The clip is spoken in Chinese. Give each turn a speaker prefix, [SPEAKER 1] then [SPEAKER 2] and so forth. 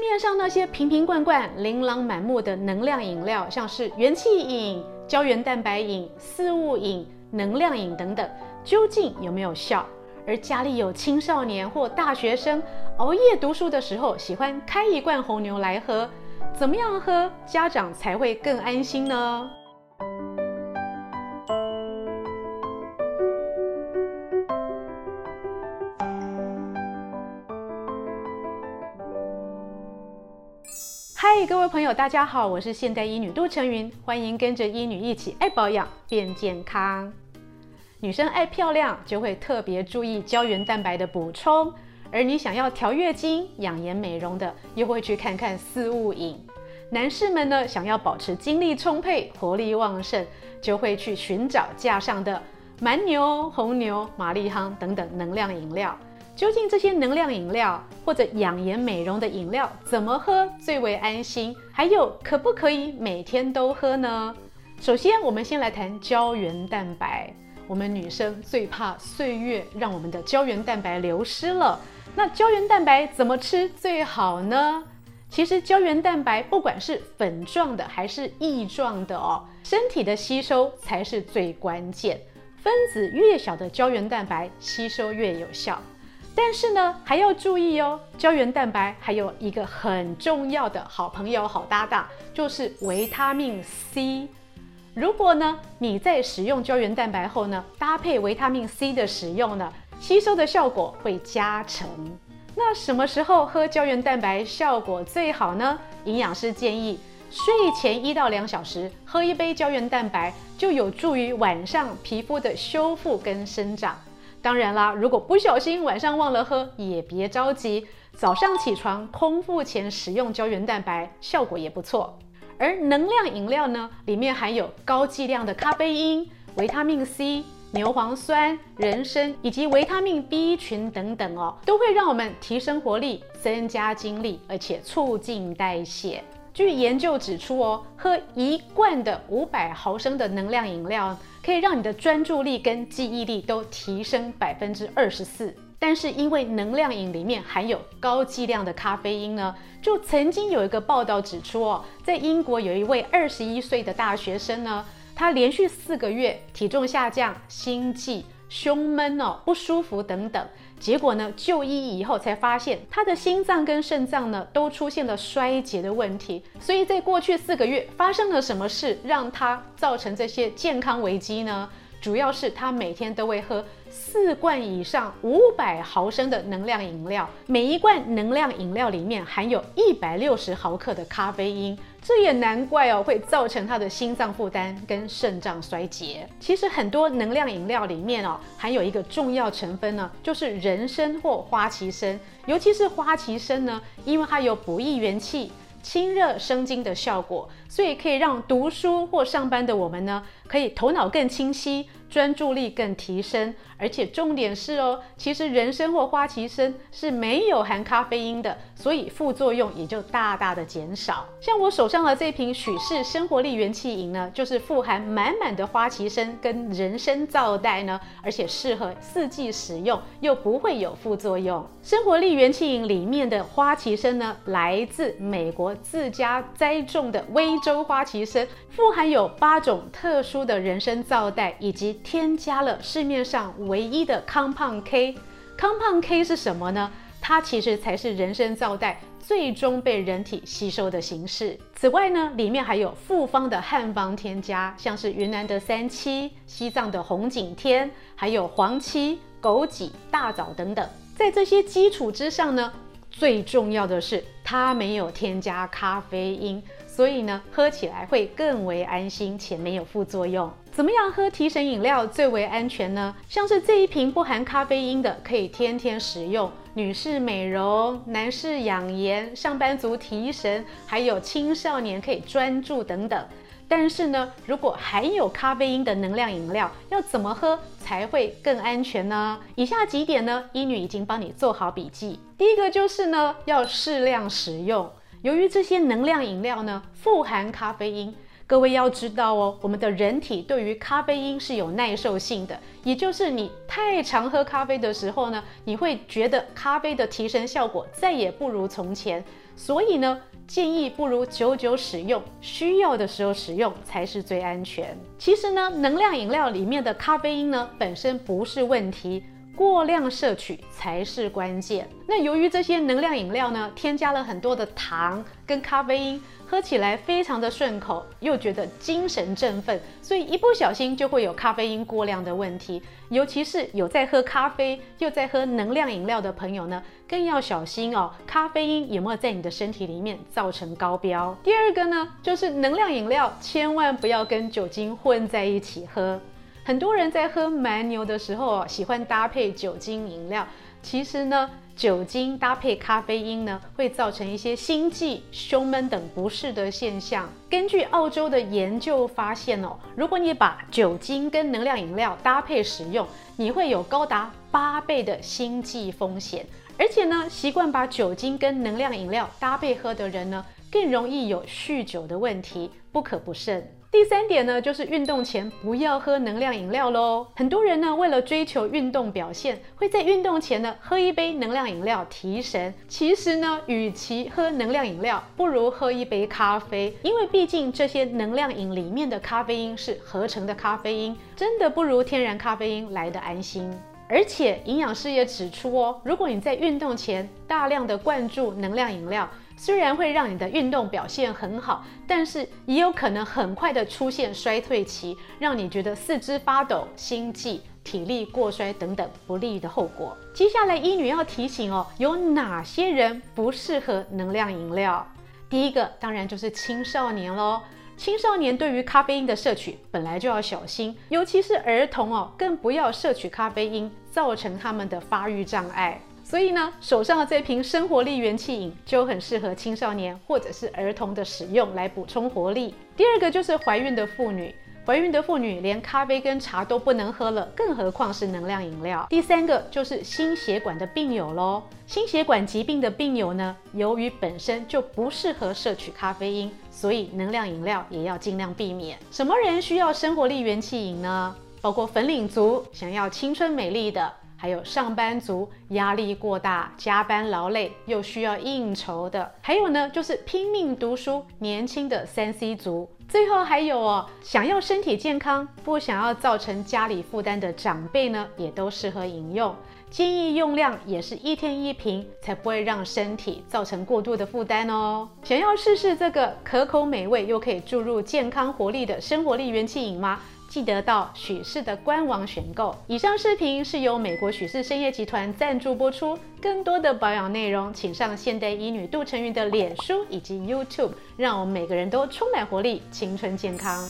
[SPEAKER 1] 面上那些瓶瓶罐罐、琳琅满目的能量饮料，像是元气饮、胶原蛋白饮、四物饮、能量饮等等，究竟有没有效？而家里有青少年或大学生熬夜读书的时候，喜欢开一罐红牛来喝，怎么样喝家长才会更安心呢？嗨，各位朋友，大家好，我是现代医女杜成云，欢迎跟着医女一起爱保养变健康。女生爱漂亮，就会特别注意胶原蛋白的补充；而你想要调月经、养颜美容的，又会去看看四物饮。男士们呢，想要保持精力充沛、活力旺盛，就会去寻找架上的蛮牛、红牛、玛丽夯等等能量饮料。究竟这些能量饮料或者养颜美容的饮料怎么喝最为安心？还有可不可以每天都喝呢？首先，我们先来谈胶原蛋白。我们女生最怕岁月让我们的胶原蛋白流失了。那胶原蛋白怎么吃最好呢？其实胶原蛋白不管是粉状的还是液状的哦，身体的吸收才是最关键。分子越小的胶原蛋白吸收越有效。但是呢，还要注意哦，胶原蛋白还有一个很重要的好朋友、好搭档，就是维他命 C。如果呢，你在使用胶原蛋白后呢，搭配维他命 C 的使用呢，吸收的效果会加成。那什么时候喝胶原蛋白效果最好呢？营养师建议睡前一到两小时喝一杯胶原蛋白，就有助于晚上皮肤的修复跟生长。当然啦，如果不小心晚上忘了喝，也别着急，早上起床空腹前食用胶原蛋白，效果也不错。而能量饮料呢，里面含有高剂量的咖啡因、维他命 C、牛磺酸、人参以及维他命 B 群等等哦，都会让我们提升活力、增加精力，而且促进代谢。据研究指出哦，喝一罐的五百毫升的能量饮料，可以让你的专注力跟记忆力都提升百分之二十四。但是因为能量饮里面含有高剂量的咖啡因呢，就曾经有一个报道指出哦，在英国有一位二十一岁的大学生呢，他连续四个月体重下降、心悸、胸闷哦、不舒服等等，结果呢就医以后才发现他的心脏跟肾脏呢都出现了衰竭的问题。所以在过去四个月发生了什么事让他造成这些健康危机呢？主要是他每天都会喝四罐以上五百毫升的能量饮料，每一罐能量饮料里面含有一百六十毫克的咖啡因，这也难怪哦，会造成他的心脏负担跟肾脏衰竭。其实很多能量饮料里面哦，含有一个重要成分呢，就是人参或花旗参，尤其是花旗参呢，因为它有补益元气。清热生津的效果，所以可以让读书或上班的我们呢，可以头脑更清晰，专注力更提升。而且重点是哦，其实人参或花旗参是没有含咖啡因的，所以副作用也就大大的减少。像我手上的这瓶许氏生活力元气饮呢，就是富含满满的花旗参跟人参皂苷呢，而且适合四季使用，又不会有副作用。生活力元气饮里面的花旗参呢，来自美国自家栽种的威州花旗参，富含有八种特殊的人参皂苷，以及添加了市面上唯一的康胖 K，康胖 K 是什么呢？它其实才是人参皂苷最终被人体吸收的形式。此外呢，里面还有复方的汉方添加，像是云南的三七、西藏的红景天，还有黄芪、枸杞、大枣等等。在这些基础之上呢，最重要的是它没有添加咖啡因。所以呢，喝起来会更为安心且没有副作用。怎么样喝提神饮料最为安全呢？像是这一瓶不含咖啡因的，可以天天使用。女士美容、男士养颜、上班族提神，还有青少年可以专注等等。但是呢，如果含有咖啡因的能量饮料，要怎么喝才会更安全呢？以下几点呢，医女已经帮你做好笔记。第一个就是呢，要适量食用。由于这些能量饮料呢，富含咖啡因，各位要知道哦，我们的人体对于咖啡因是有耐受性的，也就是你太常喝咖啡的时候呢，你会觉得咖啡的提神效果再也不如从前。所以呢，建议不如久久使用，需要的时候使用才是最安全。其实呢，能量饮料里面的咖啡因呢，本身不是问题。过量摄取才是关键。那由于这些能量饮料呢，添加了很多的糖跟咖啡因，喝起来非常的顺口，又觉得精神振奋，所以一不小心就会有咖啡因过量的问题。尤其是有在喝咖啡又在喝能量饮料的朋友呢，更要小心哦，咖啡因有没有在你的身体里面造成高标？第二个呢，就是能量饮料千万不要跟酒精混在一起喝。很多人在喝蛮牛的时候，喜欢搭配酒精饮料。其实呢，酒精搭配咖啡因呢，会造成一些心悸、胸闷等不适的现象。根据澳洲的研究发现哦，如果你把酒精跟能量饮料搭配使用，你会有高达八倍的心悸风险。而且呢，习惯把酒精跟能量饮料搭配喝的人呢，更容易有酗酒的问题，不可不慎。第三点呢，就是运动前不要喝能量饮料喽。很多人呢，为了追求运动表现，会在运动前呢喝一杯能量饮料提神。其实呢，与其喝能量饮料，不如喝一杯咖啡，因为毕竟这些能量饮里面的咖啡因是合成的咖啡因，真的不如天然咖啡因来得安心。而且营养师也指出哦，如果你在运动前大量的灌注能量饮料，虽然会让你的运动表现很好，但是也有可能很快的出现衰退期，让你觉得四肢发抖、心悸、体力过衰等等不利的后果。接下来医女要提醒哦，有哪些人不适合能量饮料？第一个当然就是青少年喽。青少年对于咖啡因的摄取本来就要小心，尤其是儿童哦，更不要摄取咖啡因，造成他们的发育障碍。所以呢，手上的这瓶生活力元气饮就很适合青少年或者是儿童的使用，来补充活力。第二个就是怀孕的妇女，怀孕的妇女连咖啡跟茶都不能喝了，更何况是能量饮料。第三个就是心血管的病友喽，心血管疾病的病友呢，由于本身就不适合摄取咖啡因，所以能量饮料也要尽量避免。什么人需要生活力元气饮呢？包括粉领族，想要青春美丽的。还有上班族压力过大、加班劳累又需要应酬的，还有呢，就是拼命读书、年轻的三 C 族。最后还有哦，想要身体健康、不想要造成家里负担的长辈呢，也都适合饮用。建议用量也是一天一瓶，才不会让身体造成过度的负担哦。想要试试这个可口美味又可以注入健康活力的生活力元气饮吗？记得到许氏的官网选购。以上视频是由美国许氏参业集团赞助播出。更多的保养内容，请上现代医女杜成云的脸书以及 YouTube，让我们每个人都充满活力、青春健康。